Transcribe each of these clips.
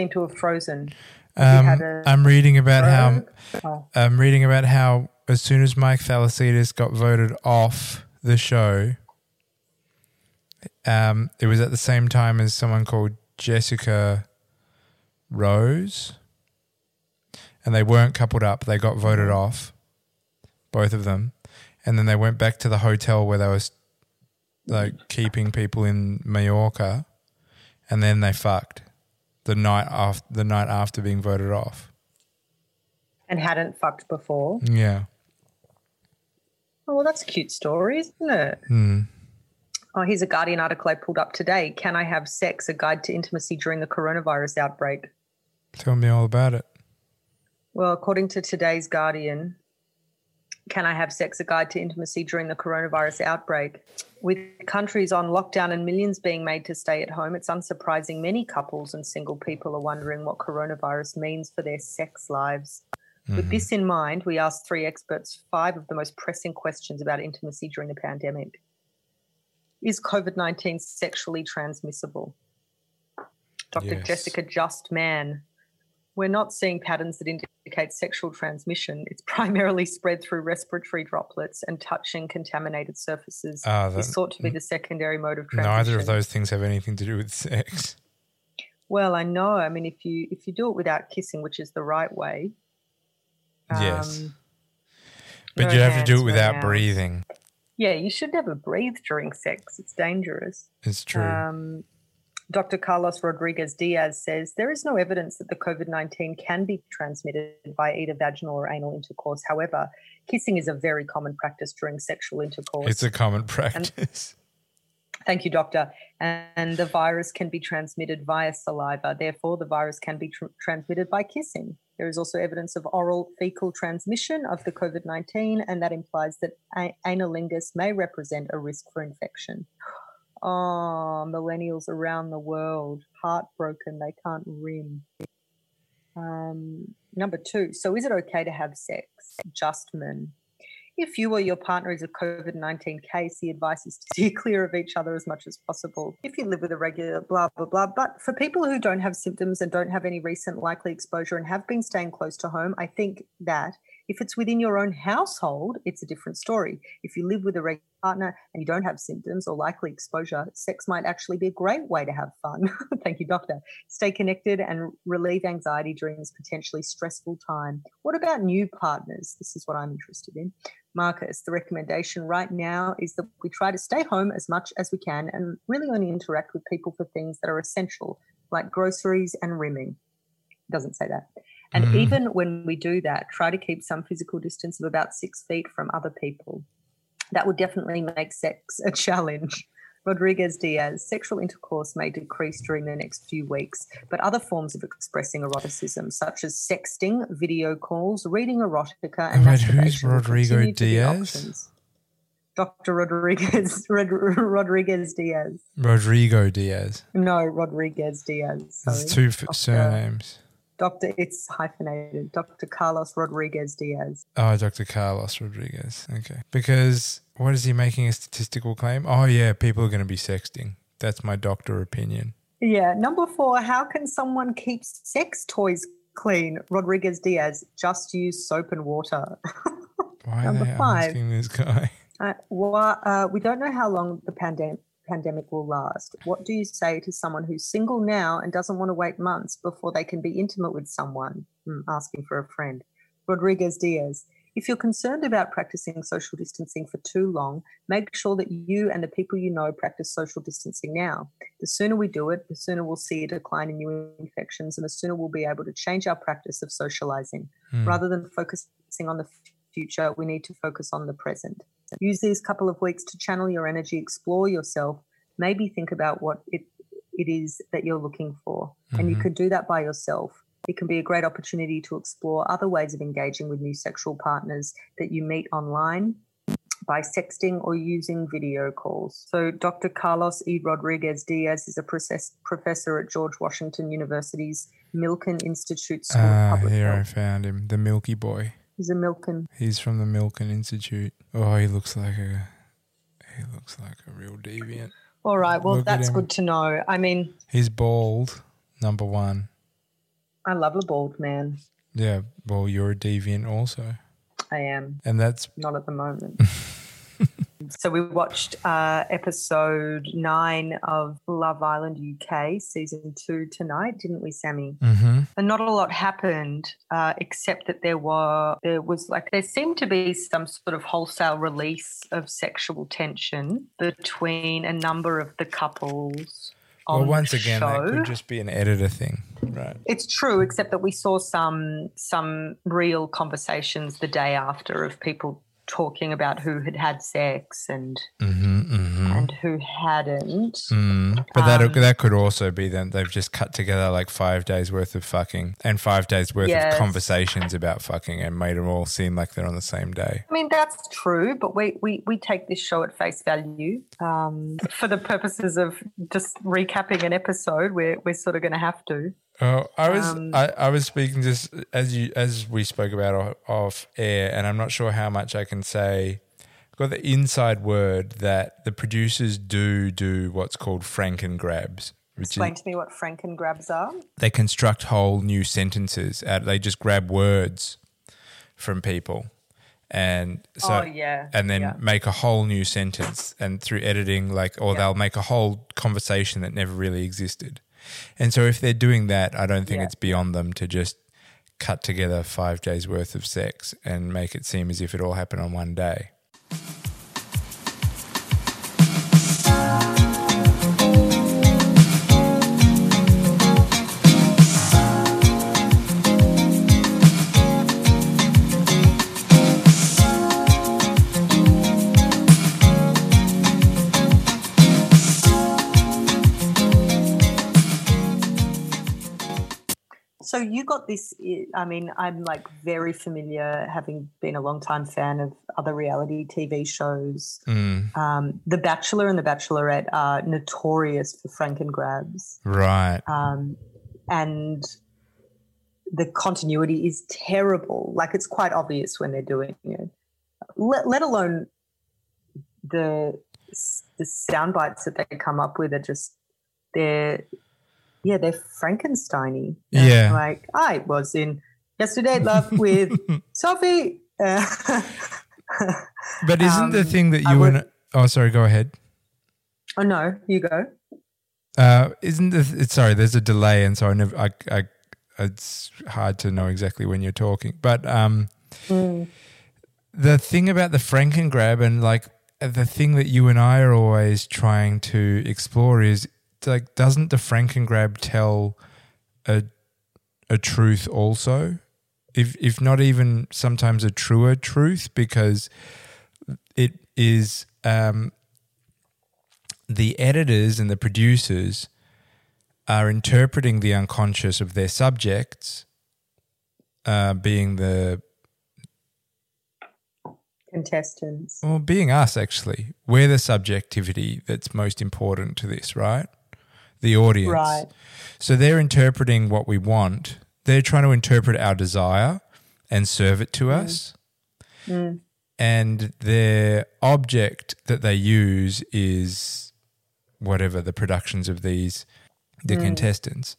Seem to have frozen. Um, a I'm reading about how Oh. I'm reading about how as soon as Mike Thalassitis got voted off the show, um, it was at the same time as someone called Jessica Rose, and they weren't coupled up. They got voted off, both of them, and then they went back to the hotel where they was like keeping people in Mallorca, and then they fucked the night after the night after being voted off. and hadn't fucked before. Yeah. Oh, well, that's a cute story, isn't it? Hmm. Oh, here's a Guardian article I pulled up today. Can I have sex? A guide to intimacy during the coronavirus outbreak. Tell me all about it. Well, according to today's Guardian, Can I Have Sex? A Guide to Intimacy During the Coronavirus Outbreak. With countries on lockdown and millions being made to stay at home, it's unsurprising many couples and single people are wondering what coronavirus means for their sex lives. With mm-hmm. this in mind, we asked three experts five of the most pressing questions about intimacy during the pandemic. Is COVID 19 sexually transmissible? Dr. Yes. Jessica Justman. We're not seeing patterns that indicate sexual transmission. It's primarily spread through respiratory droplets and touching contaminated surfaces. Ah, that- is thought to be the secondary mode of transmission. Neither of those things have anything to do with sex. Well, I know. I mean, if you if you do it without kissing, which is the right way, yes. um, But no you have to do it without breathing. Yeah, you should never breathe during sex. It's dangerous. It's true. Um, Dr. Carlos Rodriguez Diaz says there is no evidence that the COVID 19 can be transmitted by either vaginal or anal intercourse. However, kissing is a very common practice during sexual intercourse. it's a common practice. Thank you, doctor. And the virus can be transmitted via saliva. Therefore, the virus can be tr- transmitted by kissing. There is also evidence of oral fecal transmission of the COVID 19, and that implies that anilingus may represent a risk for infection. Oh, millennials around the world, heartbroken, they can't rim. Um, number two, so is it okay to have sex? Justman. If you or your partner is a COVID 19 case, the advice is to steer clear of each other as much as possible. If you live with a regular blah, blah, blah. But for people who don't have symptoms and don't have any recent likely exposure and have been staying close to home, I think that if it's within your own household, it's a different story. If you live with a regular partner and you don't have symptoms or likely exposure, sex might actually be a great way to have fun. Thank you, doctor. Stay connected and relieve anxiety during this potentially stressful time. What about new partners? This is what I'm interested in. Marcus, the recommendation right now is that we try to stay home as much as we can and really only interact with people for things that are essential, like groceries and rimming. Doesn't say that. And Mm. even when we do that, try to keep some physical distance of about six feet from other people. That would definitely make sex a challenge. Rodriguez Diaz, sexual intercourse may decrease during the next few weeks, but other forms of expressing eroticism, such as sexting, video calls, reading erotica, and Wait, who's Rodrigo continue to be Diaz? Dr. Rodriguez Rod- Rodriguez Diaz. Rodrigo Diaz. No, Rodriguez Diaz. Sorry. There's two f- surnames. Doctor, it's hyphenated. Dr. Carlos Rodriguez Diaz. Oh, Dr. Carlos Rodriguez. Okay. Because what is he making a statistical claim? Oh, yeah, people are going to be sexting. That's my doctor opinion. Yeah. Number four, how can someone keep sex toys clean? Rodriguez Diaz, just use soap and water. Why Number are they five. asking this guy? Uh, wha- uh, we don't know how long the pandem- pandemic will last. What do you say to someone who's single now and doesn't want to wait months before they can be intimate with someone? Hmm, asking for a friend. Rodriguez Diaz. If you're concerned about practicing social distancing for too long, make sure that you and the people you know practice social distancing now. The sooner we do it, the sooner we'll see a decline in new infections and the sooner we'll be able to change our practice of socializing. Hmm. Rather than focusing on the future, we need to focus on the present. Use these couple of weeks to channel your energy, explore yourself, maybe think about what it, it is that you're looking for. And you Mhm. could do that by yourself. It can be a great opportunity to explore other ways of engaging with new sexual partners that you meet online by sexting or using video calls. So, Dr. Carlos E. Rodriguez Diaz is a professor at George Washington University's Milken Institute School of Ah, Public here I found him. The Milky Boy. He's a Milken. He's from the Milken Institute. Oh, he looks like a he looks like a real deviant. All right. Well, Look that's good to know. I mean, He's bald. number one. I love a bald man. Yeah, well, you're a deviant also, I am and that's not at the moment. so we watched uh, episode nine of Love Island UK season two tonight, didn't we, Sammy? hmm And not a lot happened, uh, except that there were there was like there seemed to be some sort of wholesale release of sexual tension between a number of the couples. On Well, once again, show. that could just be an editor thing, right? It's true, except that we saw some some real conversations the day after of people talking about who had had sex and hmm hmm and who hadn't. Mm. But that Um, that could also be then they've just cut together like five days worth of fucking and five days worth Yes. of conversations about fucking and made them all seem like they're on the same day. I mean that's true, but we we, we take this show at face value um, for the purposes of just recapping an episode. We're we're sort of going to have to. Oh, I was Um, I, I was speaking just as you as we spoke about off, off air, and I'm not sure how much I can say. I've got the inside word that the producers do do what's called Franken grabs, Explain is to me what Franken grabs are. they construct whole new sentences. Out, they just grab words from people, and so oh yeah, and then yeah. make a whole new sentence and through editing like or Yeah. they'll make a whole conversation that never really existed and so if they're doing that i don't think Yeah. it's beyond them to just cut together five days worth of sex and make it seem as if it all happened on one day you got this. I mean, I'm like very familiar, having been a long time fan of other reality TV shows. Mm, Um, the Bachelor and The Bachelorette are notorious for Franken grabs, right um, and the continuity is terrible. Like it's quite obvious when they're doing it. Let, let alone the the sound bites that they come up with are just they're yeah they're Frankensteiny. Yeah. like I was in yesterday love with Sophie. Uh, but isn't the Um, thing that you would- and oh sorry go ahead oh no, you go. uh isn't the sorry there's a delay and so i never i i it's hard to know exactly when you're talking but um Mm. the thing about the Franken grab and like the thing that you and I are always trying to explore is like doesn't the Franken grab tell a a truth also if if not even sometimes a truer truth because it is um the editors and the producers are interpreting the unconscious of their subjects uh, being the Contestants. Well, being us, actually, we're the subjectivity that's most important to this, right? The audience. Right. So they're interpreting what we want. They're trying to interpret our desire and serve it to us. Mm. And their object that they use is whatever the productions of these, the Mm. contestants.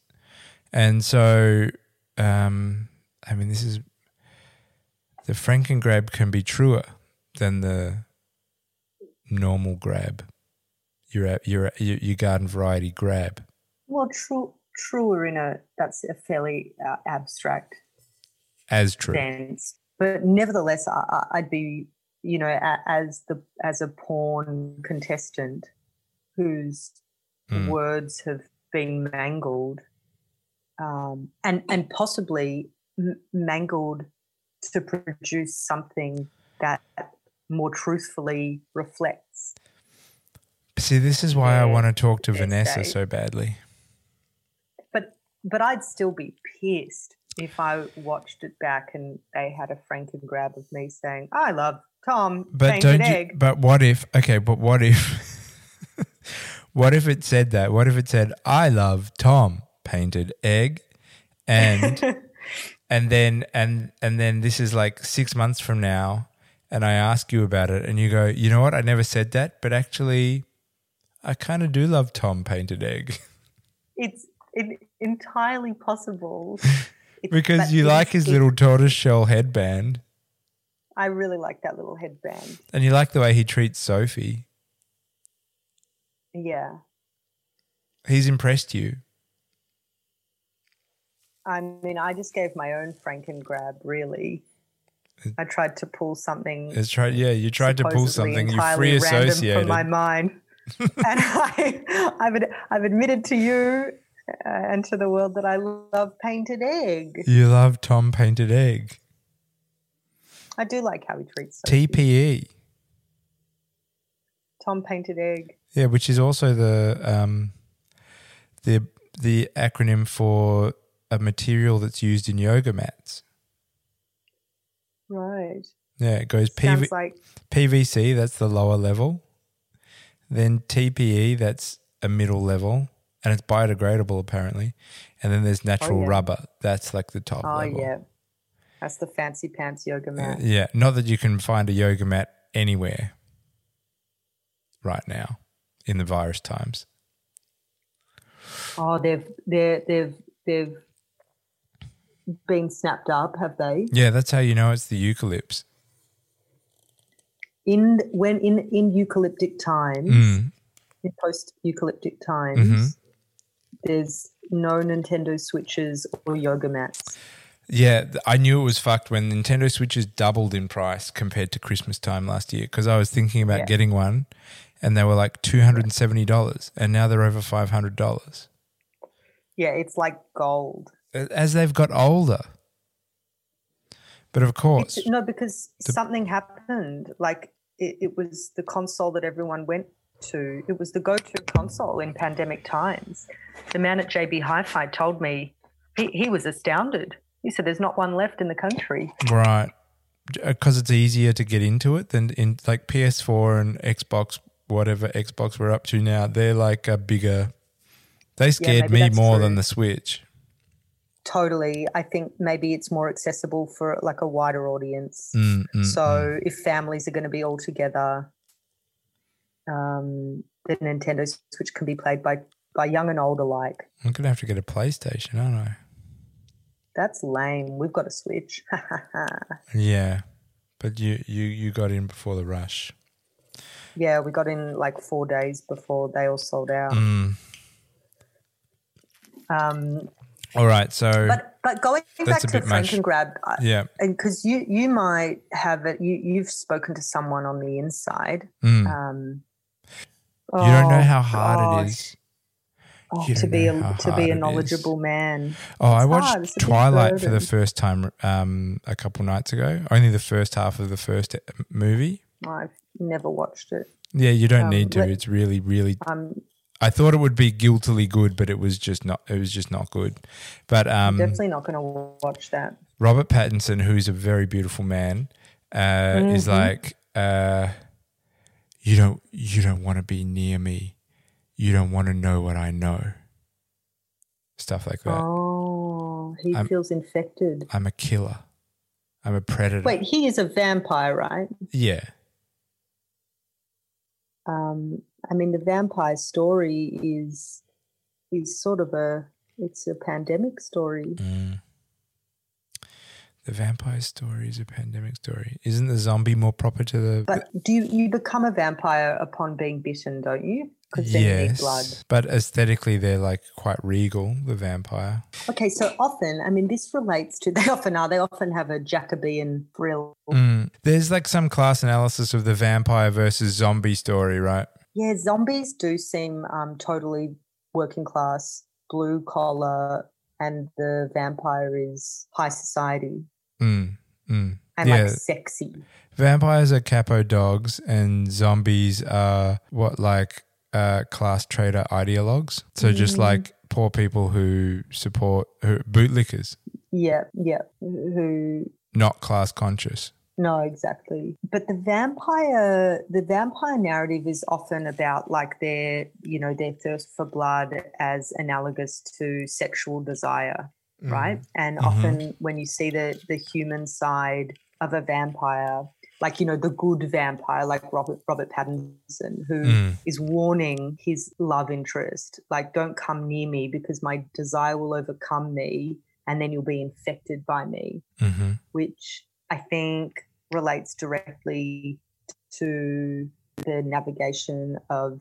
And so, um, I mean, this is the Franken grab can be truer than the normal grab, your your your, your garden variety grab. Well, true, truer in a that's a fairly uh, abstract As true. sense, but nevertheless, I, I'd be, you know, a, as the as a porn contestant whose Mm. words have been mangled, um, and and possibly m- mangled to produce something that more truthfully reflects. See, this is why I want to talk to Vanessa so badly. But but I'd still be pissed if I watched it back and they had a Franken grab of me saying, "I love Tom But painted don't you? egg." But what if? Okay, but what if? what if it said that? What if it said, "I love Tom painted egg," and and then and and then this is like six months from now, and I ask you about it, and you go, "You know what? I never said that, but actually, I kind of do love Tom painted egg." it's in, entirely possible. It's- because you like his it- little tortoise shell headband, I really like that little headband. and you like the way he treats Sophie. Yeah. He's impressed you. I mean, I just gave my own Franken grab, really. I tried to pull something. It's tried. Yeah, you tried to pull something. You free associated. from my mind. and I, I've, ad- I've admitted to you uh, and to the world that I love painted egg. You love Tom Painted Egg. I do like how he treats Sophie. TPE. Tom painted egg. Yeah, which is also the um, the the acronym for a material that's used in yoga mats. Right. Yeah, it goes PV, like PVC, that's the lower level. Then TPE, that's a middle level, and it's biodegradable apparently. And then there's natural yeah. rubber, that's like the top oh level. yeah, that's the fancy pants yoga Uh, mat. yeah, not that you can find a yoga mat anywhere right now in the virus times. Oh, they've they're they've they've been snapped up, have they? Yeah, that's how you know it's the eucalypts. In when in in eucalyptic times, Mm. in post eucalyptic times, Mhm. there's no Nintendo Switches or yoga mats. Yeah, I knew it was fucked when Nintendo Switches doubled in price compared to Christmas time last year because I was thinking about Yeah. getting one and they were like $270 and now they're over $500 Yeah, it's like gold. as they've got older. But of course, It's- no, because something happened. Like it, it was the console that everyone went to. It was the go-to console in pandemic times. The man at JB Hi-Fi told me he, he was astounded. He said, "There's not one left in the country." right, because uh, it's easier to get into it than in like PS4 and Xbox, whatever Xbox we're up to now, they're like a bigger. They scared maybe me more true. than the Switch. Totally. I think maybe it's more accessible for like a wider audience. Mm, mm, so if families are going to be all together, um, the Nintendo Switch can be played by by young and old alike. I'm gonna have to get a PlayStation, aren't I? That's lame. We've got a Switch. Yeah, but you you you got in before the rush. yeah, we got in like four days before they all sold out. Mm. Um, All right, so but but going back to. Frank and Grab, yeah, and because you you might have it, you you've spoken to someone on the inside. Mm. Um, you don't know oh, how hard it is. Oh, to be a to be a knowledgeable man. Oh, I watched hard. It's a big Twilight for the first time um, a couple nights ago. Only the first half of the first uh, movie. I've never watched it. Yeah, you don't Um, need to. It's really, really. I'm I thought it would be guiltily good, but it was just not. It was just not good. But um, definitely not going to watch that. Robert Pattinson, who's a very beautiful man, uh, is Mhm. like, uh, you don't, you don't want to be near me. You don't want to know what I know. Stuff like that. Oh, he I'm- feels infected. I'm a killer. I'm a predator. Wait, he is a vampire, right? Yeah. um, I mean, the vampire story is is sort of a it's a pandemic story. Mm. The vampire story is a pandemic story. Isn't the zombie more proper to the? But do you, you become a vampire upon being bitten, don't you? Because then you need blood. but aesthetically, they're like quite regal. The vampire. Okay, so often, I mean, this relates to they often are. They often have a Jacobean thrill. Mm. There's like some class analysis of the vampire versus zombie story, right? Yeah, zombies do seem um, totally working class, blue collar, and the vampire is high society Mm. Mm. and Yeah. like sexy. Vampires are capo dogs, and zombies are what like uh, class trader ideologues. So just Mm. like poor people who support who, bootlickers, Yeah, yeah. Who not class conscious. No, exactly. But the vampire, the vampire narrative is often about like their, you know, their thirst for blood as analogous to sexual desire, right? And Mhm. often when you see the the human side of a vampire, like you know the good vampire, like Robert Robert Pattinson, who is Mm. warning his love interest, like don't come near me because my desire will overcome me, and then you'll be infected by me, hmm which I think relates directly to the navigation of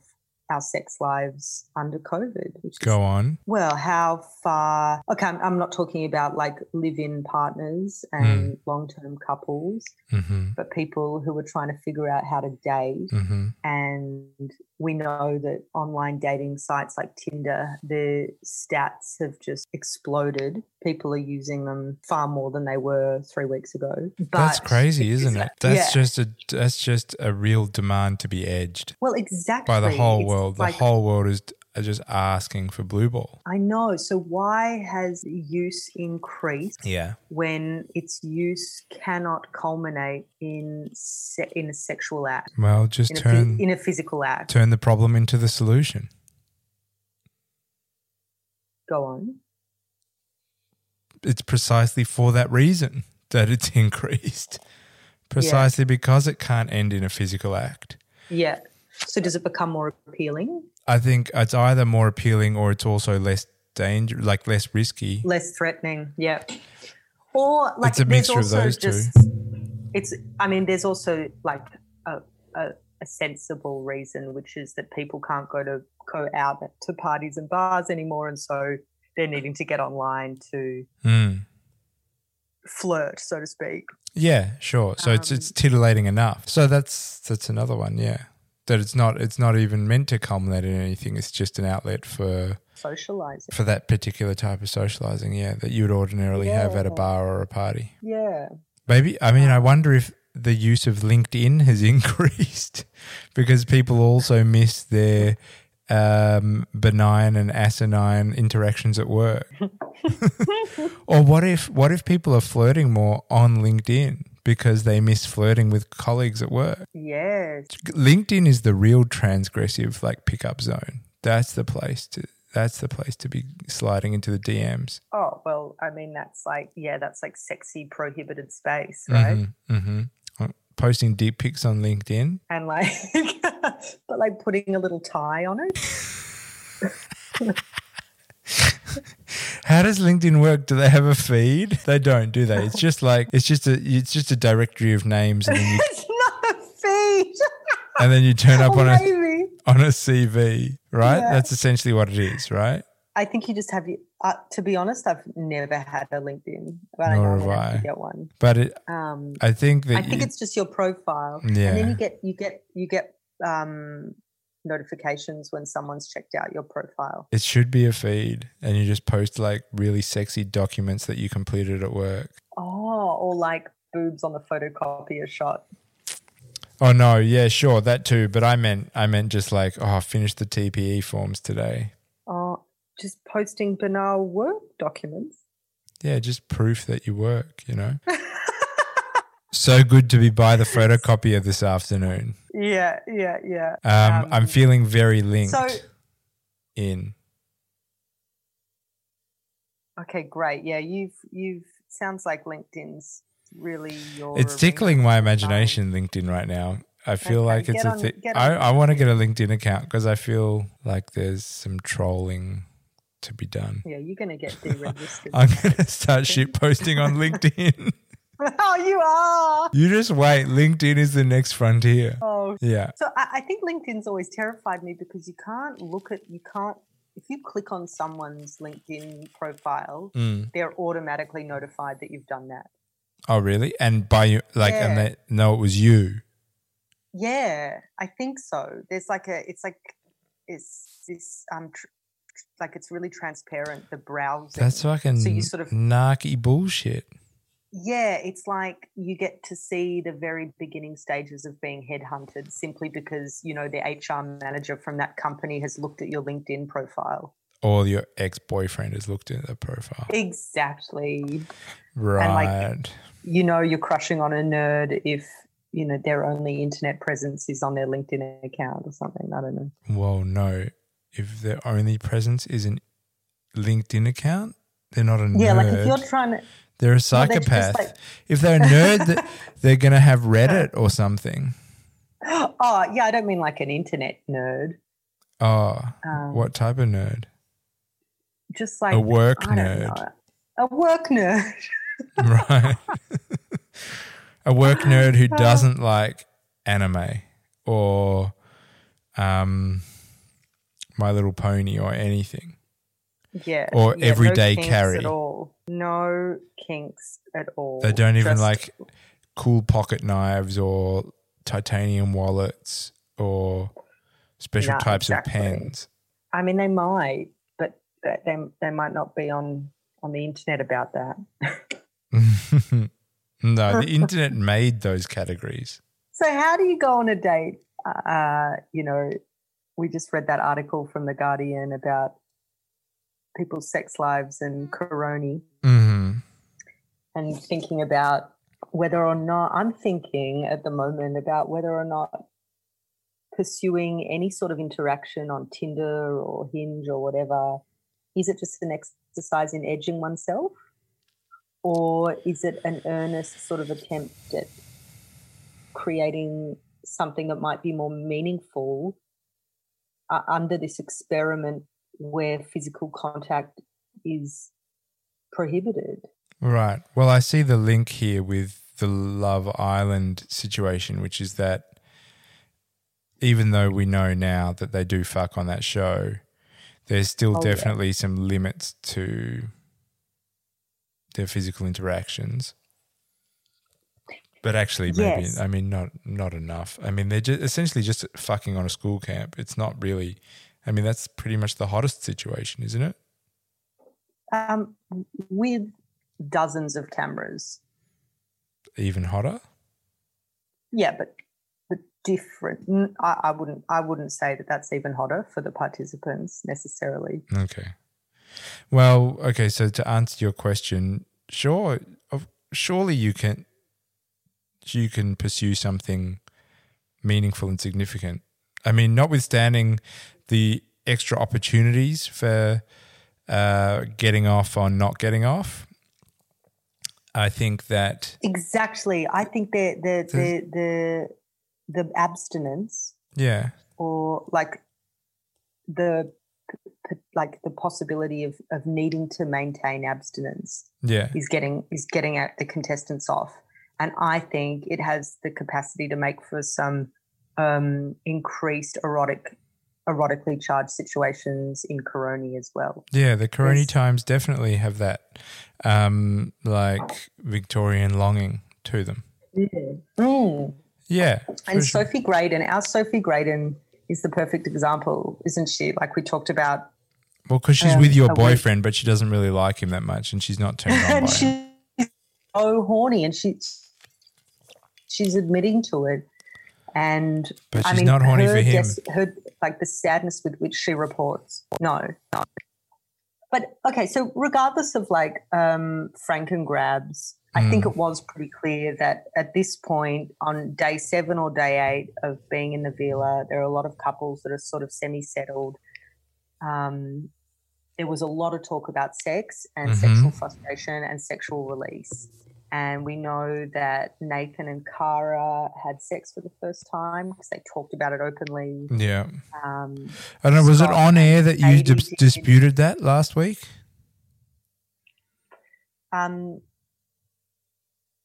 our sex lives under COVID. Go on. well, how far? Okay, I'm, I'm not talking about like live in partners and long term couples, hmm but people who are trying to figure out how to date. hmm And we know that online dating sites like Tinder, the stats have just exploded. People are using them far more than they were three weeks ago. That's crazy, isn't it? That's Yeah. just a that's just a real demand to be edged Well, exactly. by the whole It's world. The whole world is are just asking for blue ball. I know. So why has use increased? Yeah. when its use cannot culminate in se- in a sexual act, Well, just in turn phys- in a physical act. turn the problem into the solution. Go on. It's precisely for that reason that it's increased. Precisely because it can't end in a physical act. Yeah. So does it become more appealing, I think it's either more appealing or it's also less danger, like less risky. less threatening? Yeah. Or like It's a there's mixture of also those two. just, It's. I mean, there's also like a, a a sensible reason, which is that people can't go to go out to parties and bars anymore, and so they're needing to get online to Mm. flirt, so to speak. Yeah, sure. So it's Um, it's titillating enough. So that's that's another one. Yeah, that it's not it's not even meant to culminate in anything. It's just an outlet for Socializing. for that particular type of socializing. Yeah, that you would ordinarily have at a bar or a party. Yeah. Maybe I mean I wonder if the use of LinkedIn has increased because people also miss their um, benign and asinine interactions at work. or what if what if people are flirting more on LinkedIn because they miss flirting with colleagues at work? Yes. LinkedIn is the real transgressive like pickup zone. That's the place to that's the place to be sliding into the DMs. Oh, well, I mean, that's like, yeah, that's like sexy prohibited space, right? hmm Posting deep pics on LinkedIn. And like, but like putting a little tie on it. How does LinkedIn work? Do they have a feed? They don't, do they? It's just like it's just a it's just a directory of names, and then you it's not a feed. and then you turn up Or on a on a CV, right? Yeah. That's essentially what it is, right? I think you just have, uh, to be honest, I've never had a LinkedIn, but Nor I have I. get one. But it, Um, I think that I think you- it's just your profile, Yeah. and then you get you get you get um, notifications when someone's checked out your profile. it should be a feed, and you just post like really sexy documents that you completed at work. Oh, or like boobs on the photocopier shot. Oh no, yeah, sure, that too. But I meant I meant just like oh, I finished the TPE forms today. Oh, just posting banal work documents. Yeah, just proof that you work. You know. So good to be by the photocopier this afternoon. Yeah, yeah, yeah. Um, I'm Um, feeling very linked So, in. okay, great. Yeah, you've you've sounds like LinkedIn's really your. It's tickling my design. imagination, LinkedIn, right now. I feel Okay, like it's a thing. I, I want to get a LinkedIn account because I feel like there's some trolling to be done. Yeah, you're gonna get deregistered. I'm going to start shit posting on LinkedIn. oh, you are. you just wait. LinkedIn is the next frontier. Oh, Yeah. so I, I think LinkedIn's always terrified me because you can't look at you can't if you click on someone's LinkedIn profile, Mm. they're automatically notified that you've done that. Oh, really? And by you, like, and Yeah. they know it was you. Yeah, I think so. There's like a, it's like, it's this, um, tr- like it's really transparent. The browsing. That's fucking So you sort of- narky bullshit. Yeah, it's like you get to see the very beginning stages of being headhunted simply because you know the HR manager from that company has looked at your LinkedIn profile. Or your ex boyfriend has looked at the profile. Exactly. Right. You know you're crushing on a nerd if you know their only internet presence is on their LinkedIn account or something. I don't know. Well, no. If their only presence is an LinkedIn account, They're not a nerd. Yeah, like if you're trying to. they're a No, they're psychopath. like- if they're a nerd, they're going to have Reddit or something. Oh, yeah, I don't mean like an internet nerd. Oh, Um, what type of nerd? Just like A work nerd. know. A work nerd. right. a work nerd who doesn't like anime or um, My Little Pony or anything. Yeah. Or yeah, everyday no carry. At all. No kinks at all. They don't even Just- like cool pocket knives or titanium wallets or special No, types exactly. of pens. I mean, they might, but they they, they might not be on on the internet about that. no, the internet made those categories. So, how do you go on a date? Uh, you know, we just read that article from the Guardian about people's sex lives and corona, hmm and thinking about whether or not I'm thinking at the moment about whether or not pursuing any sort of interaction on Tinder or Hinge or whatever is it just an exercise in edging oneself, or is it an earnest sort of attempt at creating something that might be more meaningful uh, under this experiment where physical contact is prohibited? Right. Well, I see the link here with the Love Island situation, which is that even though we know now that they do fuck on that show, there's still Oh, yeah. definitely some limits to their physical interactions. But actually, maybe Yes. I mean not not enough. I mean they're just essentially just fucking on a school camp. It's not really. I mean that's pretty much the hottest situation, isn't it? um, with dozens of cameras. Even hotter. Yeah, but but different. I, I wouldn't I wouldn't say that that's even hotter for the participants necessarily. Okay. Well, okay. So to answer your question, sure, surely you can, you can pursue something meaningful and significant. I mean, notwithstanding the extra opportunities for uh, getting off or not getting off, I think that Exactly. I think the the the the, the abstinence yeah, or like the like the possibility of of needing to maintain abstinence yeah, is getting is getting at the contestants off. And i think it has the capacity to make for some um increased erotic erotically charged situations in corona as well yeah. The Corona Yes. times definitely have that, um, like Victorian longing to them. Mm. Yeah, and sure. sophie gradon our sophie gradon is the perfect example isn't she like we talked about Well, because she's um, with your a week- boyfriend, but she doesn't really like him that much, and she's not turned on and him. she's so horny and she she's admitting to it and But I mean, not horny her for him. des- her like the sadness with which she reports. No, no. But okay, so regardless of like um, Franken grabs, I think Mm. it was pretty clear that at this point, on day seven or day eight of being in the villa, there are a lot of couples that are sort of semi-settled. Um, there was a lot of talk about sex and Mhm. sexual frustration and sexual release. And we know that Nathan and Cara had sex for the first time because they talked about it openly. Yeah, Um, I don't know. Was it on air that you dis- disputed that last week? um,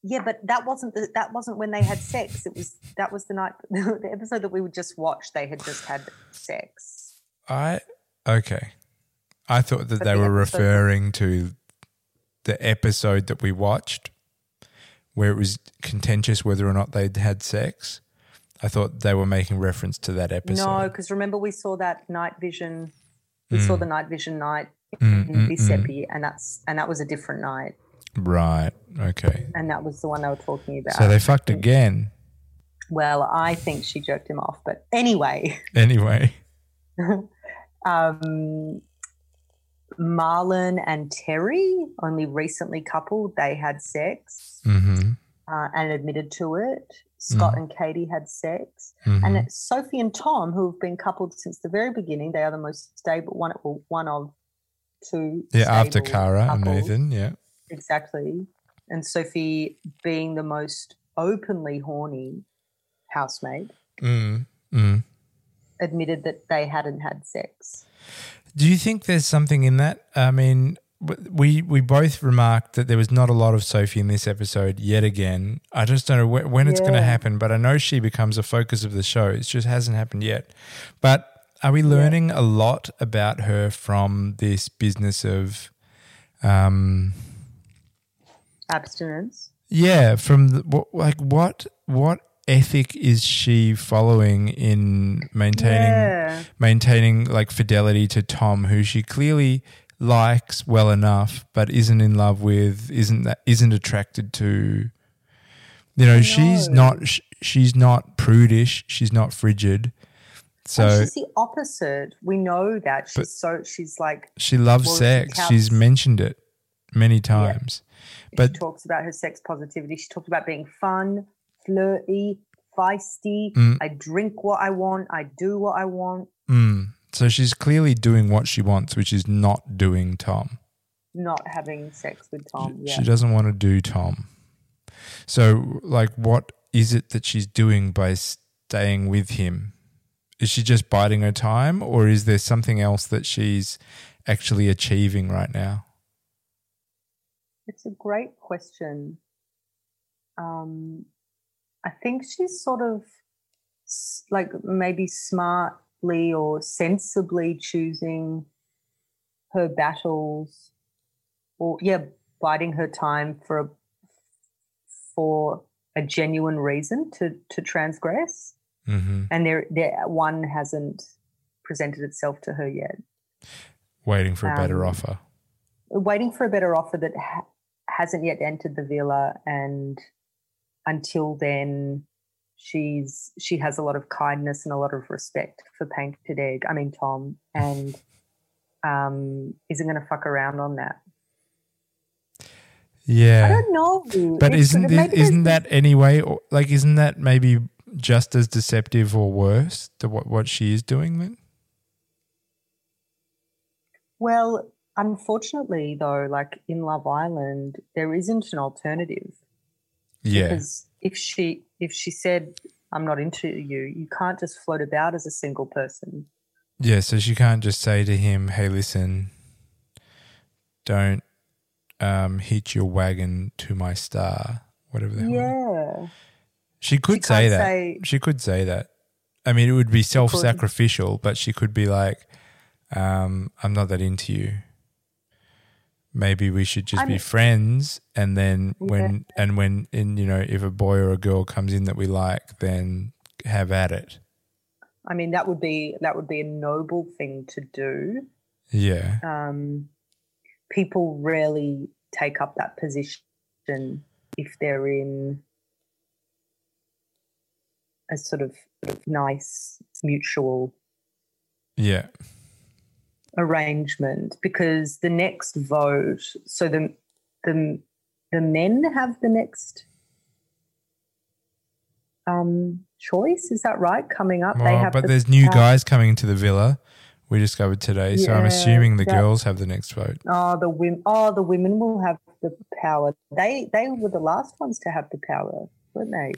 yeah, but that wasn't the, that wasn't when they had sex. It was that was the night the episode that we would just watch. They had just had sex. I okay. I thought that But they the were referring to the episode that we watched, where it was contentious whether or not they'd had sex. I thought they were making reference to that episode. No, because remember we saw that night vision. We saw Mm. the night vision night Mm, in mm, this mm. and that's and that was a different night, Right. Okay. and that was the one they were talking about. So they fucked again. well, I think she jerked him off, but anyway. Anyway. um, Malin and Terry only recently coupled. They had sex Mm-hmm. uh, and admitted to it. Scott Mhm. and Kady had sex, mm-hmm. and it's Sophie and Tom, who have been coupled since the very beginning. They are the most stable one, well, one of two. Yeah, after Cara and. Nathan. Yeah. Exactly. And Sophie being the most openly horny housemate Mm. Mm. admitted that they hadn't had sex. Do you think there's something in that? I mean, we we both remarked that there was not a lot of Sophie in this episode yet again. I just don't know wh- when it's going to happen, but I know she becomes a focus of the show. It just hasn't happened yet. But are we learning a lot about her from this business of, um, Abstinence. yeah, from the, like what what ethic is she following in maintaining Yeah. maintaining like fidelity to Tom, who she clearly likes well enough, but isn't in love with, isn't that isn't attracted to. You know, she's not sh- she's not prudish, she's not frigid. And So she's the opposite. We know that. She's so she's like she loves well, sex. counts- She's mentioned it many times. But- she talks about her sex positivity. She talks about being fun, flirty, feisty. Mm. I drink what I want. I do what I want. Mm, so she's clearly doing what she wants, which is not doing Tom. Not having sex with Tom. Yeah. She doesn't want to do Tom. So, like, what is it that she's doing by staying with him? Is she just biding her time, or is there something else that she's actually achieving right now? It's a great question. Um, I think she's sort of like maybe smartly or sensibly choosing her battles, or yeah, biding her time for a, for a genuine reason to to transgress, hmm and there there one hasn't presented itself to her yet. Waiting for a better Um, offer. waiting for a better offer that ha- hasn't yet entered the villa and until then she's she has a lot of kindness and a lot of respect for painted egg i mean tom and um isn't going to fuck around on that Yeah, i don't know but It's- isn't this, isn't that anyway? Or, like, isn't that maybe just as deceptive or worse to what what she is doing then? well unfortunately though like in love island there isn't an alternative Yeah, because if she if she said i'm not into you you can't just float about as a single person Yeah, so she can't just say to him, "Hey, listen, don't um, hitch your wagon to my star." Whatever the hell. yeah She could She say that. say- she could say that. I mean, it would be self-sacrificial, but she could be like, um, "I'm not that into you. Maybe we should just I be friends." And then when and when in you know, if a boy or a girl comes in that we like, then have at it. I mean, that would be that would be a noble thing to do. Yeah. Um, people rarely take up that position if they're in a sort of, sort of nice mutual Yeah. Arrangement because the next vote so the the the men have the next um choice is that right coming up they have but the there's new power- guys coming into the villa. We discovered today, so I'm assuming the that- girls have the next vote. Oh, the women. Oh, the women will have the power. They they were the last ones to have the power, weren't they?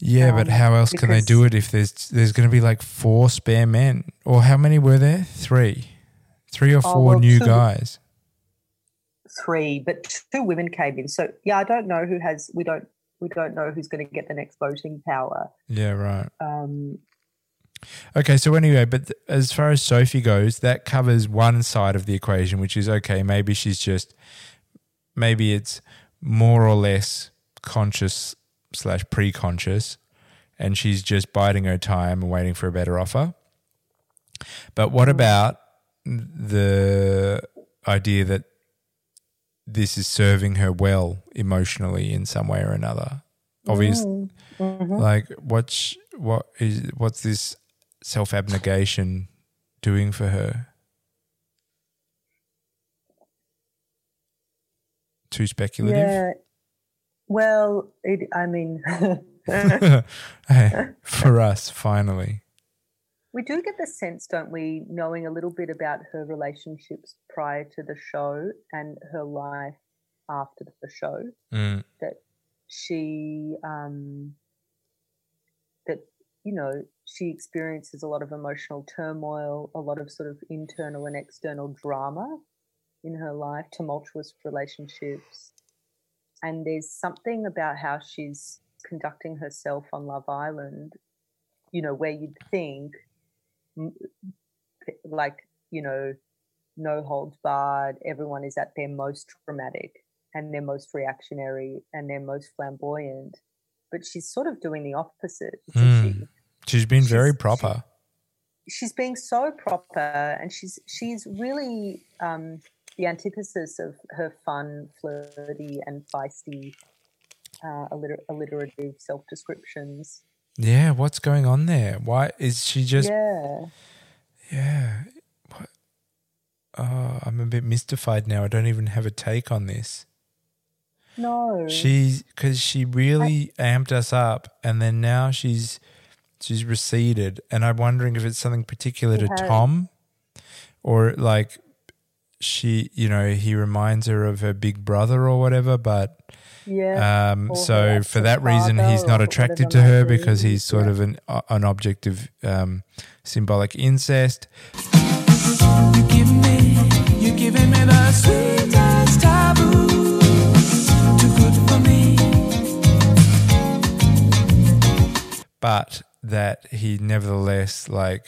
Yeah, but Um, how else can they do it if there's there's going to be like four spare men, or how many were there? Three, three or Oh, four well, new two- guys. Three, but two women came in. So yeah, I don't know who has. We don't. We don't know who's going to get the next voting power. Yeah, right. Um, Okay, so anyway, but th- as far as Sophie goes, that covers one side of the equation, which is okay. Maybe she's just, maybe it's more or less conscious slash pre-conscious, and she's just biding her time and waiting for a better offer. But what about the idea that this is serving her well emotionally in some way or another? Obviously, mm, mhm. like what's what is what's this self abnegation doing for her? Too speculative. Yeah. Well, it. I mean, Hey, for us, finally. We do get the sense, don't we, knowing a little bit about her relationships prior to the show and her life after the show, Mm. that she, um, that, you know, she experiences a lot of emotional turmoil, a lot of sort of internal and external drama in her life, tumultuous relationships. And there's something about how she's conducting herself on Love Island, you know, where you'd think, like, you know, no holds barred, everyone is at their most dramatic and their most reactionary and their most flamboyant. But she's sort of doing the opposite, isn't she? She's been very She's- she- proper. she's being so proper and she's she's really um, the antithesis of her fun, flirty, and feisty uh, alliter- alliterative self descriptions. Yeah, what's going on there? Why is she just Yeah. Yeah. What? Oh, I'm a bit mystified now. I don't even have a take on this. No. She's because she really amped us up, and then now she's she's receded, and I'm wondering if it's something particular She to has. Tom, or like she, you know, he reminds her of her big brother or whatever. But yeah. um, so for that reason, he's not attracted to her because he's sort Yeah. of an an object of um, symbolic incest. You give me, you giving me the sweetest taboo. Too good for me. but that he nevertheless like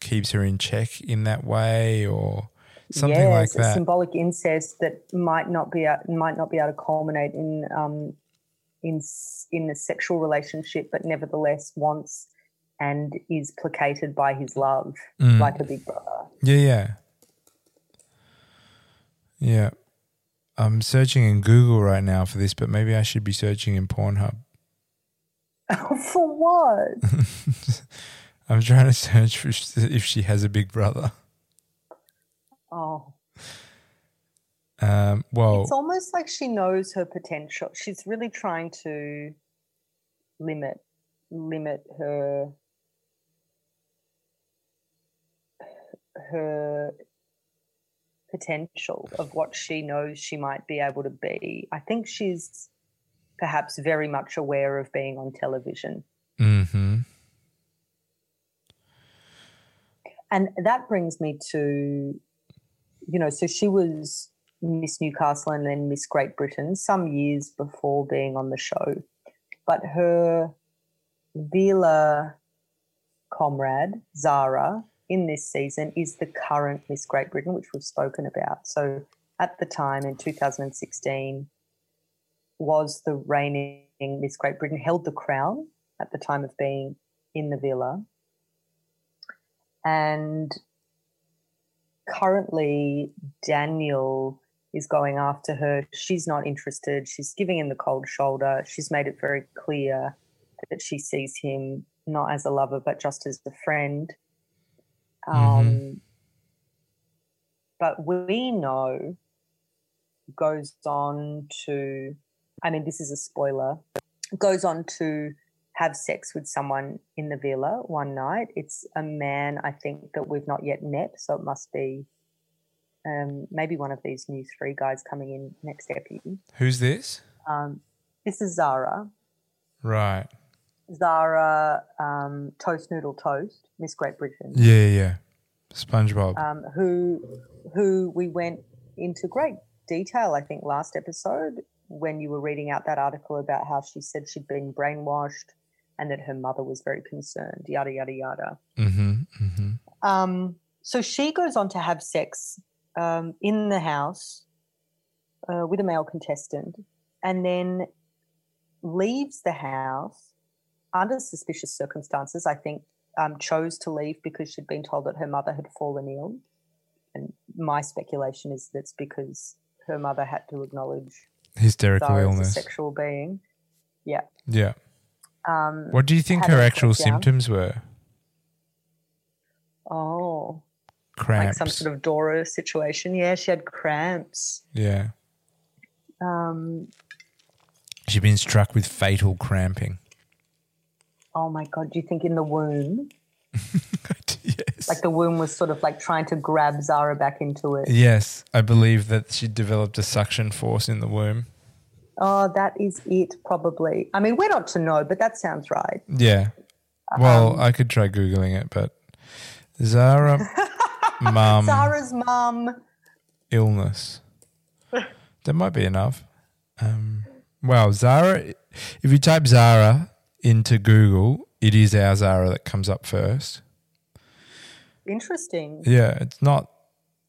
keeps her in check in that way or something yes, like a that. symbolic incest that might not be a- might not be able to culminate in um, in in a sexual relationship, but nevertheless wants and is placated by his love, Mm. like a big brother. yeah, yeah. Yeah. I'm searching in Google right now for this, but maybe I should be searching in Pornhub. For what? I'm trying to search for if she has a big brother. Oh, Um, well, it's almost like she knows her potential. She's really trying to limit limit her her potential of what she knows she might be able to be. I think she's perhaps very much aware of being on television. hmm And that brings me to, you know, so she was Miss Newcastle and then Miss Great Britain some years before being on the show. But her Vila comrade, Zara, in this season is the current Miss Great Britain, which we've spoken about. So at the time in 2016, was the reigning Miss Great Britain, held the crown at the time of being in the villa. And currently, Daniel is going after her. She's not interested. She's giving him the cold shoulder. She's made it very clear that she sees him not as a lover, but just as a friend. Um, But we know goes on to, I mean, this is a spoiler, goes on to have sex with someone in the villa one night. It's a man, I think, that we've not yet met. So it must be um, maybe one of these new three guys coming in next epi. who's this? Um, this is Zara. Right. Zara um, Toast Noodle Toast, Miss Great Britain, Yeah, yeah, yeah. SpongeBob. um, who who we went into great detail, I think, last episode when you were reading out that article about how she said she'd been brainwashed and that her mother was very concerned, yada yada yada. mm-hmm. Mm-hmm. Um, so she goes on to have sex um, in the house uh, with a male contestant and then leaves the house under suspicious circumstances. I think um, chose to leave because she'd been told that her mother had fallen ill. And my speculation is that's because her mother had to acknowledge Hysterical illness. sexual being. Yeah. Yeah. Um, What do you think her actual symptoms were? oh, Cramps. like some sort of Dora situation. Yeah, she had cramps. yeah. Um, She'd been struck with fatal cramping. oh my god, do you think in the womb? Yes. Like the womb was sort of like trying to grab Zara back into it. yes, I believe that she developed a suction force in the womb. Oh, that is it, probably. I mean, we're not to know, but that sounds right. Yeah. Well, Um, I could try googling it, but Zara mum Zara's mum. illness. That might be enough. Um, wow, Zara. If you type Zara into Google, it is our Zara that comes up first. Interesting. Yeah, it's not.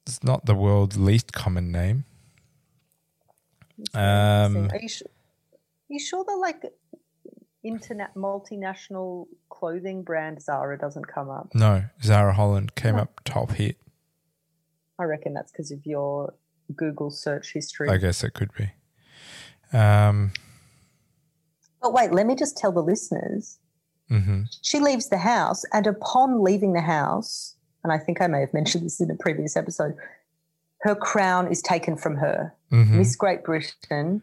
It's not the world's least common name. Um, are you, are you sure the like internet multinational clothing brand Zara doesn't come up? no, Zara Holland came No. up top hit. I reckon that's because of your Google search history. I guess it could be. Um, But wait, let me just tell the listeners. hmm She leaves the house, and upon leaving the house, and I think I may have mentioned this in a previous episode, her crown is taken from her. hmm Miss Great Britain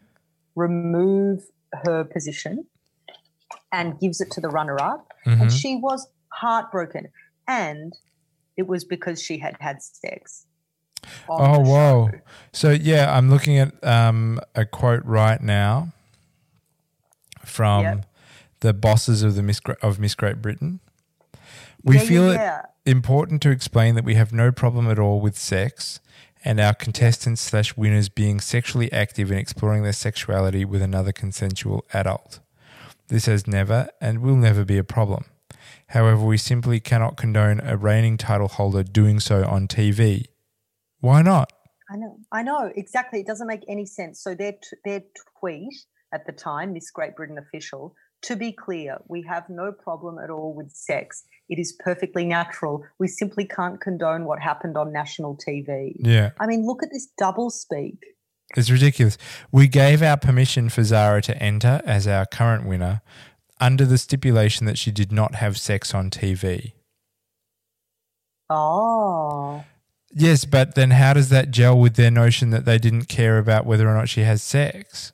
remove her position and gives it to the runner-up, hmm and she was heartbroken, and it was because she had had sex. Oh, whoa. show. So yeah, I'm looking at um, a quote right now from Yep. the bosses of the Miss of Miss Great Britain. We Yeah, yeah, feel it important to explain that we have no problem at all with sex and our contestants slash winners being sexually active and exploring their sexuality with another consensual adult. This has never and will never be a problem. However, we simply cannot condone a reigning title holder doing so on TV. Why not? I know, I know exactly. It doesn't make any sense. So their t- their tweet at the time, this Great Britain official, to be clear, we have no problem at all with sex. It is perfectly natural. We simply can't condone what happened on national TV. Yeah. I mean, look at this double speak. It's ridiculous. We gave our permission for Zara to enter as our current winner under the stipulation that she did not have sex on TV. Oh, ah. Yes, but then how does that gel with their notion that they didn't care about whether or not she has sex?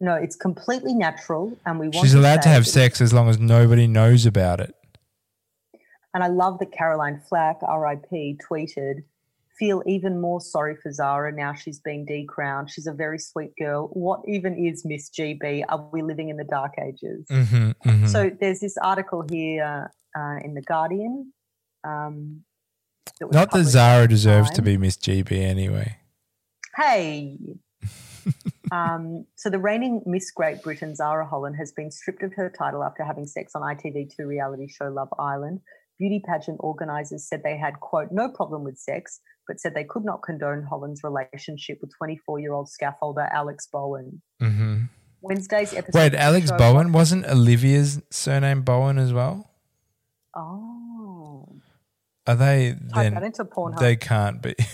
No, it's completely natural, and we want. She's allowed to have sex as long as nobody knows about it. And I love that Caroline Flack, RIP, tweeted, feel even more sorry for Zara now she's been decrowned. She's a very sweet girl. What even is Miss GB? Are we living in the dark ages? Mm-hmm, mm-hmm. So there's this article here uh, in The Guardian. Um, that not that Zara deserves to be Miss GB anyway. Hey. um, so the reigning Miss Great Britain, Zara Holland, has been stripped of her title after having sex on ITV2 reality show Love Island. Beauty pageant organisers said they had, quote, no problem with sex, but said they could not condone Holland's relationship with 24-year-old scaffolder Alex Bowen. hmm Wednesday's episode. Wait, Alex Bowen wasn't Olivia's surname Bowen as well? Oh. Are they Type then? They can't be.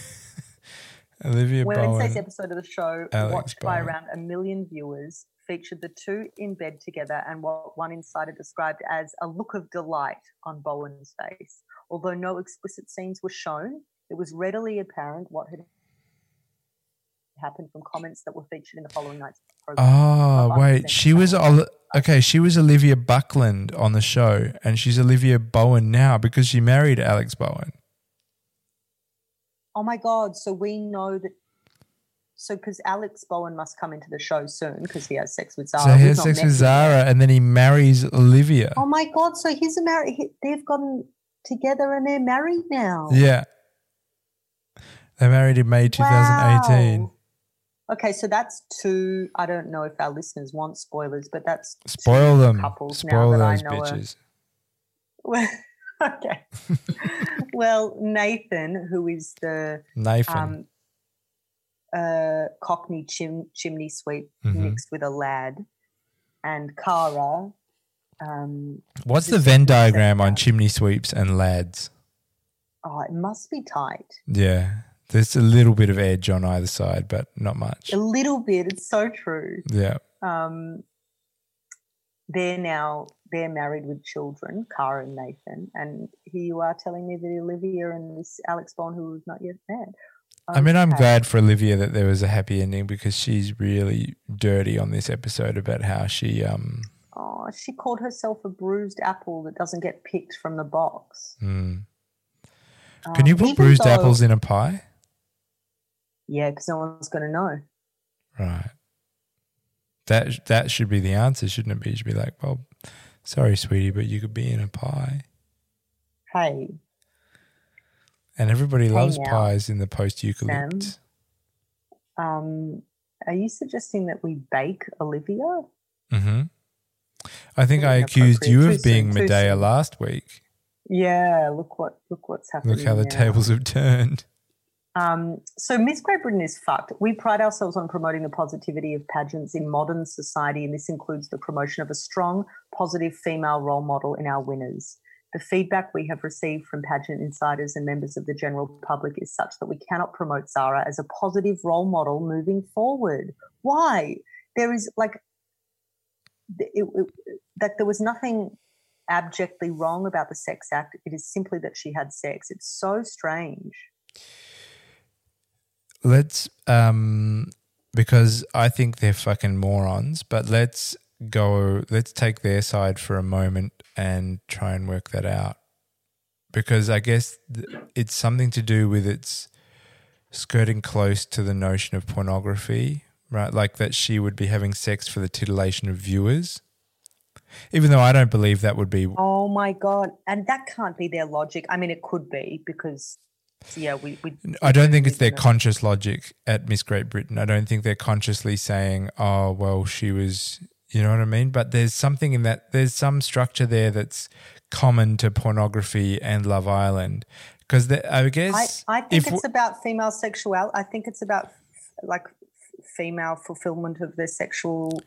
Olivia Wednesday's Bowen. episode of the show, Alex watched by around a million viewers, featured the two in bed together and what one insider described as a look of delight on Bowen's face. Although no explicit scenes were shown, it was readily apparent what had happened from comments that were featured in the following night's program. Oh, wait. She was Ol- okay. She was Olivia Buckland on the show, and she's Olivia Bowen now because she married Alex Bowen. Oh my God. So we know that. So, because Alex Bowen must come into the show soon because he has sex with Zara. so he has sex with. Zara, and then he marries Olivia. Oh my God! So he's a married. They've gotten together and they're married now. Yeah, they're married in May 2018. Wow. Okay, so that's two. I don't know if our listeners want spoilers, but that's two Spoil them. couples Spoil now those bitches. Okay. well, Nathan, who is the Nathan. um, uh, Cockney chim- chimney sweep Mhm. mixed with a lad, and Cara. Um, What's the Venn diagram on chimney sweeps and lads? oh, it must be tight. Yeah, there's a little bit of edge on either side, but not much. A little bit. It's so true. Yeah. um, they're now they're married with children, Cara and Nathan, and here you are telling me that Olivia and this Alex Bowen, who not yet met. I mean, I'm glad for Olivia that there was a happy ending because she's really dirty on this episode about how she um Oh, she called herself a bruised apple that doesn't get picked from the box. mm, Can you Um, put bruised though- apples in a pie? Yeah, because no one's going to know. Right. That that should be the answer, shouldn't it be? You should be like, well, sorry, sweetie, but you could be in a pie. Hey, And everybody loves pies in the post eucalypt. um, are you suggesting that we bake Olivia? hmm I think I accused you of being Medea last week. Yeah, look what look what's happening. Look how the now. tables have turned. Um, so Miss Great Britain is fucked. We pride ourselves on promoting the positivity of pageants in modern society, and this includes the promotion of a strong, positive female role model in our winners. The feedback we have received from pageant insiders and members of the general public is such that we cannot promote Zara as a positive role model moving forward. Why? There is like, it, it, that there was nothing abjectly wrong about the sex act. It is simply that she had sex. It's so strange. Let's um because I think they're fucking morons, but let's go let's take their side for a moment and try and work that out. Because I guess it's something to do with its skirting close to the notion of pornography, right? Like that she would be having sex for the titillation of viewers. Even though I don't believe that would be Oh my god! And that can't be their logic. I mean, it could be because, yeah, we. we I don't think it's their No. conscious logic at Miss Great Britain. I don't think they're consciously saying, "Oh, well, she was," you know what I mean? But there's something in that. There's some structure there that's common to pornography and Love Island. Because I I, guess I think if it's about female sexuality. I think it's about like female fulfillment of their sexual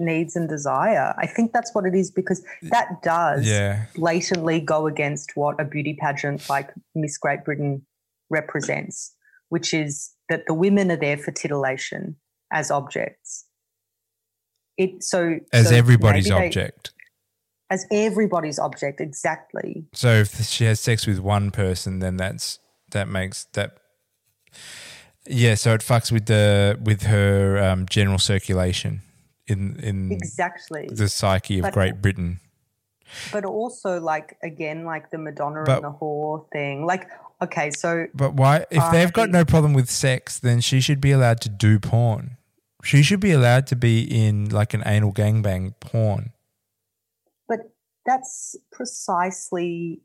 needs and desire. I think that's what it is because that does yeah, blatantly go against what a beauty pageant like Miss Great Britain represents, which is that the women are there for titillation as objects. It so as so everybody's they- object. as everybody's object, exactly. So if she has sex with one person, then that's that makes that. Yeah, so it fucks with the with her um, general circulation in in Exactly. the psyche of But- Great Britain. but also like again like the madonna But- and the whore thing like okay so But why? If Uh, they've got no problem with sex, then she should be allowed to do porn. She should be allowed to be in like an anal gangbang porn. but that's precisely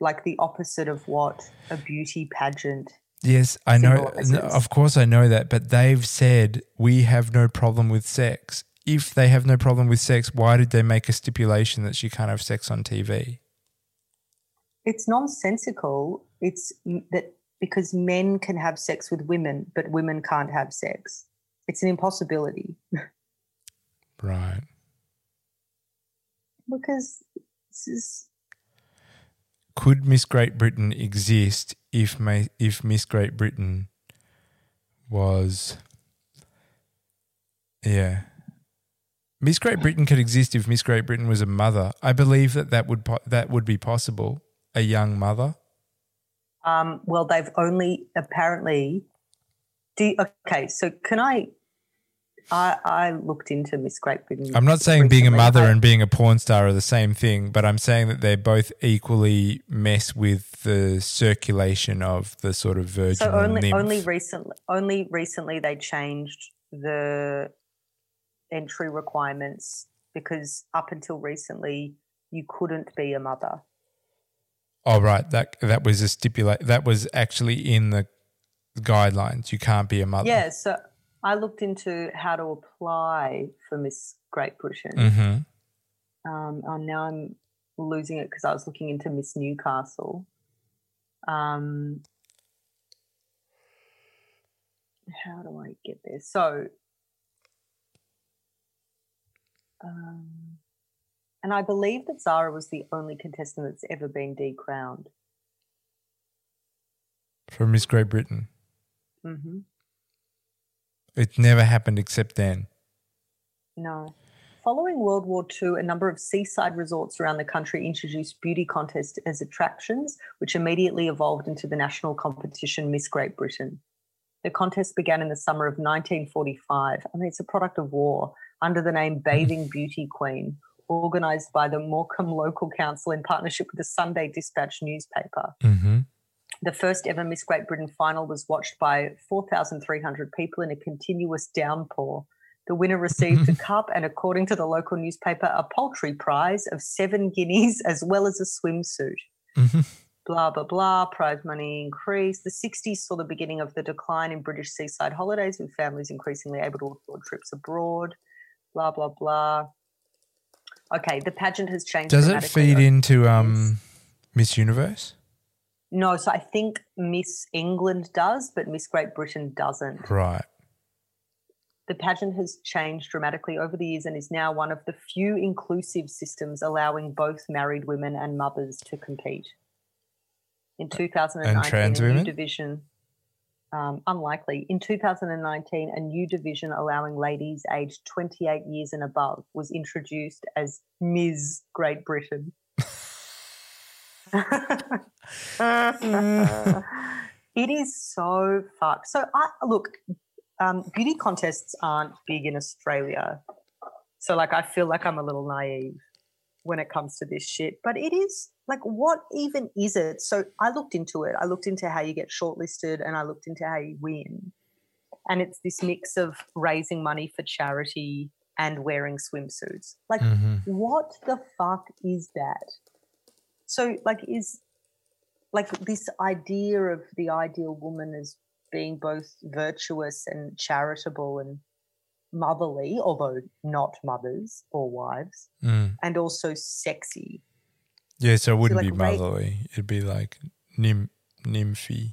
like the opposite of what a beauty pageant Yes, I know. Of course, I know that. But they've said we have no problem with sex. If they have no problem with sex, why did they make a stipulation that she can't have sex on TV? it's nonsensical it's that because men can have sex with women but women can't have sex it's an impossibility Right. because this is Could Miss Great Britain exist if ma- if Miss Great Britain was yeah Miss Great Britain could exist if Miss Great Britain was a mother. I believe that that would po- that would be possible. A young mother. Um, well, they've only apparently. Do you- okay. So can I? I I looked into Miss Great Britain. I'm not saying being a mother I- and being a porn star are the same thing, but I'm saying that they both equally mess with the circulation of the sort of virginal so only nymph. only recently only recently they changed the entry requirements because up until recently you couldn't be a mother. oh right, that that was a stipulate. That was actually in the guidelines. You can't be a mother. Yeah. So I looked into how to apply for Miss Great Britain. Mm-hmm. Um, oh, now I'm losing it because I was looking into Miss Newcastle. Um, how do I get there? So, um, and I believe that Zara was the only contestant that's ever been decrowned. For Miss Great Britain, hmm it never happened except then. No. Following World War II, a number of seaside resorts around the country introduced beauty contests as attractions, which immediately evolved into the national competition Miss Great Britain. The contest began in the summer of 1945. I mean, it's a product of war under the name Bathing Beauty Queen. organised by the Morecambe Local Council in partnership with the Sunday Dispatch newspaper. Mm-hmm. The first ever Miss Great Britain final was watched by 4,300 people in a continuous downpour. The winner received a cup and, according to the local newspaper, a paltry prize of seven guineas as well as a swimsuit. Mm-hmm. Blah, blah, blah. Prize money increased. The 60s saw the beginning of the decline in British seaside holidays, with families increasingly able to afford trips abroad. Blah, blah, blah. Okay, the pageant has changed. Does it feed into um, Miss Universe? No, so I think Miss England does, but Miss Great Britain doesn't. Right. The pageant has changed dramatically over the years and is now one of the few inclusive systems allowing both married women and mothers to compete. In 2019, trans a new division, um, unlikely. In 2019, a new division allowing ladies aged 28 years and above was introduced as Ms. Great Britain. It is so fucked. So I look, um, beauty contests aren't big in Australia. So like I feel like I'm a little naive when it comes to this shit. But it is like what even is it? So I looked into it. I looked into how you get shortlisted and I looked into how you win. And it's this mix of raising money for charity and wearing swimsuits. Like hmm what the fuck is that? So, like, is like this idea of the ideal woman as being both virtuous and charitable and motherly, although not mothers or wives, Mm. and also sexy. Yeah, so it wouldn't like, be motherly. It'd be like nymph, nymphy.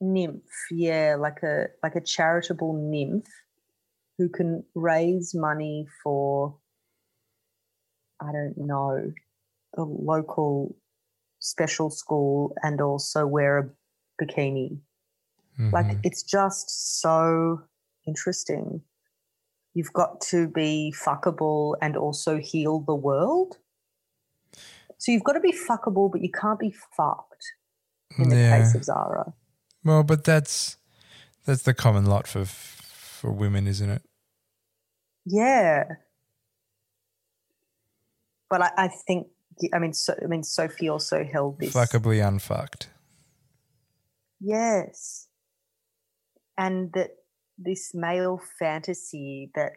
Nymph, yeah, like a like a charitable nymph who can raise money for I don't know, the local special school and also wear a bikini. Like Mhm. it's just so interesting. You've got to be fuckable and also heal the world. So you've got to be fuckable, but you can't be fucked in the yeah. case of Zara. Well, but that's that's the common lot for for women, isn't it? Yeah. But I, I think I mean so, I mean Sophie also held this Fuckably unfucked. Yes. And that this male fantasy that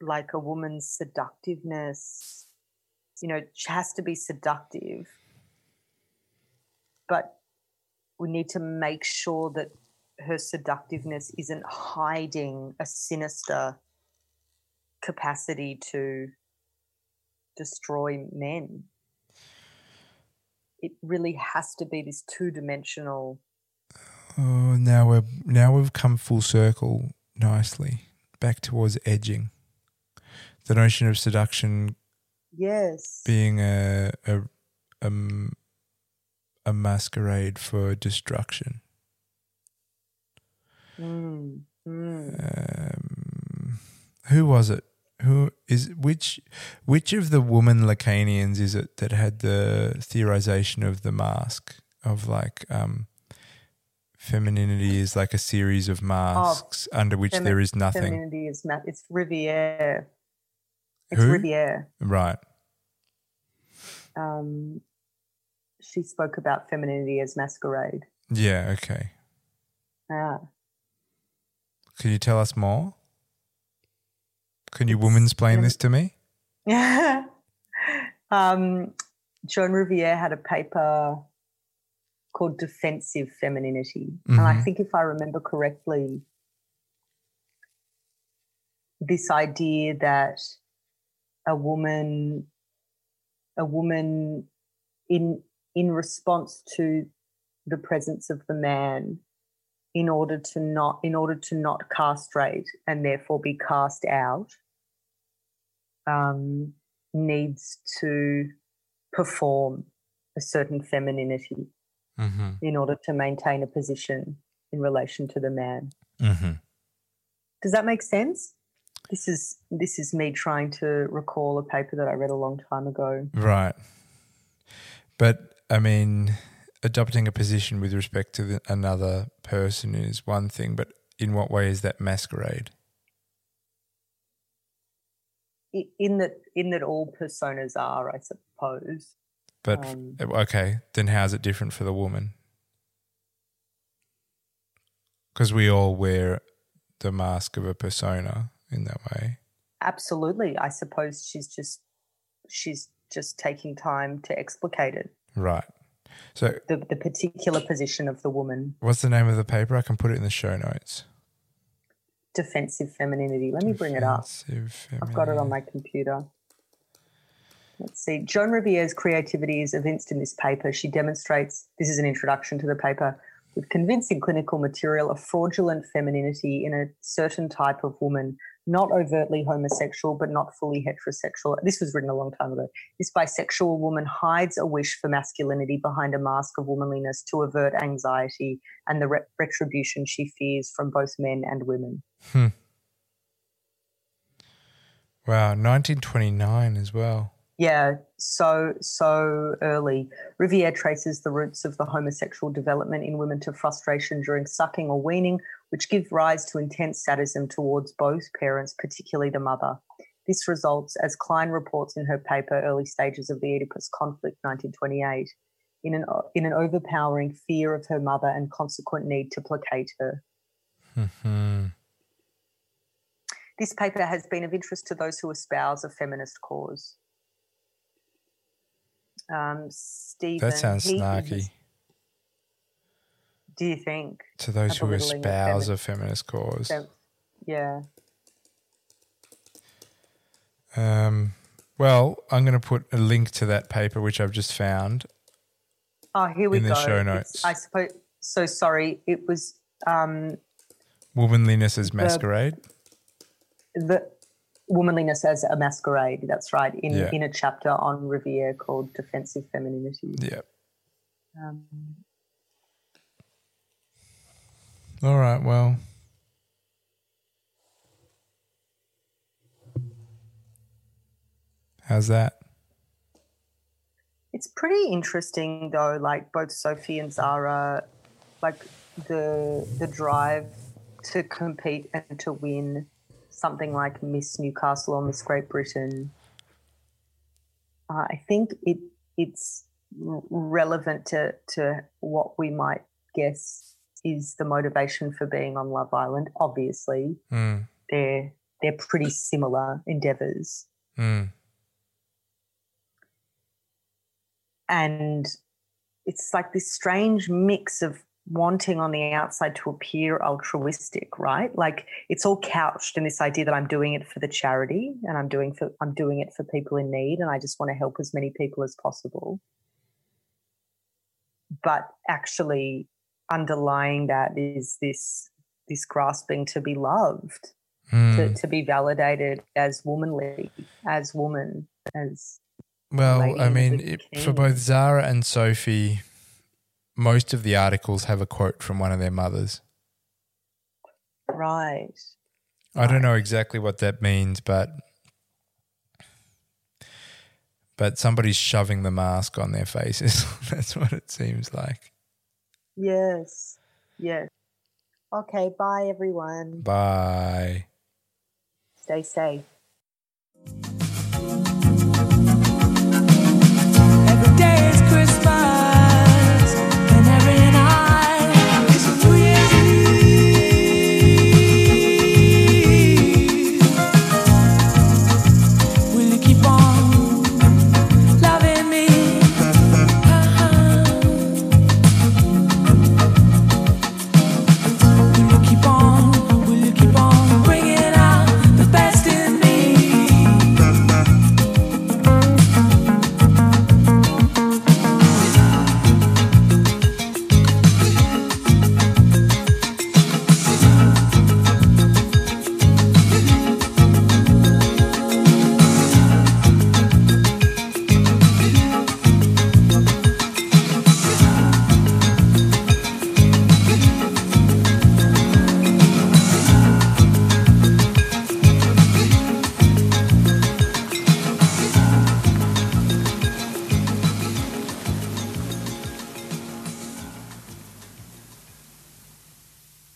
like a woman's seductiveness, you know, she has to be seductive. But we need to make sure that her seductiveness isn't hiding a sinister capacity to destroy men. It really has to be this two dimensional Oh, now we're now we've come full circle nicely back towards edging. The notion of seduction Yes. being a a a masquerade for destruction. Mm, mm. Um, who was it? Who is which? Which of the woman Lacanians is it that had the theorization of the mask of like um, femininity is like a series of masks under which Femi- there is nothing. Femininity is ma- it's Riviere. It's Who? Riviere. Right. Um, she spoke about femininity as masquerade. Yeah. Okay. Ah. Can you tell us more? Can you woman explain this to me? um, Joan Riviere had a paper called Defensive Femininity. And I Mhm. think if I remember correctly, this idea that a woman a woman in in response to the presence of the man in order to not in order to not castrate and therefore be cast out um, needs to perform a certain femininity Mm-hmm. in order to maintain a position in relation to the man. Mm-hmm. Does that make sense? This is this is me trying to recall a paper that I read a long time ago. Right. But I mean, adopting a position with respect to the, another person is one thing, but in what way is that masquerade? in that in that all personas are, I suppose. But Um, okay, then how's it different for the woman? Because we all wear the mask of a persona in that way. Absolutely, I suppose she's just she's just taking time to explicate it. Right. So, The the particular position of the woman, what's the name of the paper? I can put it in the show notes. defensive femininity. Let me bring it up. Defensive I've got it on my computer. Let's see. Joan Riviere's creativity is evinced in this paper. She demonstrates this is an introduction to the paper with convincing clinical material of fraudulent femininity in a certain type of woman, not overtly homosexual, but not fully heterosexual. This was written a long time ago. This bisexual woman hides a wish for masculinity behind a mask of womanliness to avert anxiety and the re- retribution she fears from both men and women. Hmm. Wow, 1929 as well. Yeah, so so early. Riviere traces the roots of the homosexual development in women to frustration during sucking or weaning, which give rise to intense sadism towards both parents, particularly the mother. This results, as Klein reports in her paper Early Stages of the Oedipus Conflict, 1928, in an in an overpowering fear of her mother and consequent need to placate her. Hmm. This paper has been of interest to those who espouse a feminist cause. Um, Stephen, That sounds snarky. Do you think? To those who espouse a feminist cause. Fem- yeah. Um, well, I'm going to put a link to that paper, which I've just found. Oh, here we go In the show It's- notes. I suppose. So sorry. It was um, Womanliness as Masquerade. the womanliness as a masquerade. That's right. In Yeah. in a chapter on Riviere called Defensive Femininity. Yeah. Um, All right. Well, how's that? It's pretty interesting though, like both Sophie and Zara, like the the drive to compete and to win something like Miss Newcastle or Miss Great Britain. Uh, I think it it's relevant to to what we might guess is the motivation for being on Love Island. Obviously, Mm, they're they're pretty similar endeavors. mm, and it's like this strange mix of wanting on the outside to appear altruistic right like it's all couched in this idea that i'm doing it for the charity and i'm doing for i'm doing it for people in need and i just want to help as many people as possible but actually underlying that is this this grasping to be loved to, mm. to be validated as womanly as woman as Well, I mean, it, for both Zara and Sophie, most of the articles have a quote from one of their mothers. right I don't know exactly what that means, but but somebody's shoving the mask on their faces. That's what it seems like. Yes. Yes. Okay. Bye, everyone. Bye. Stay safe.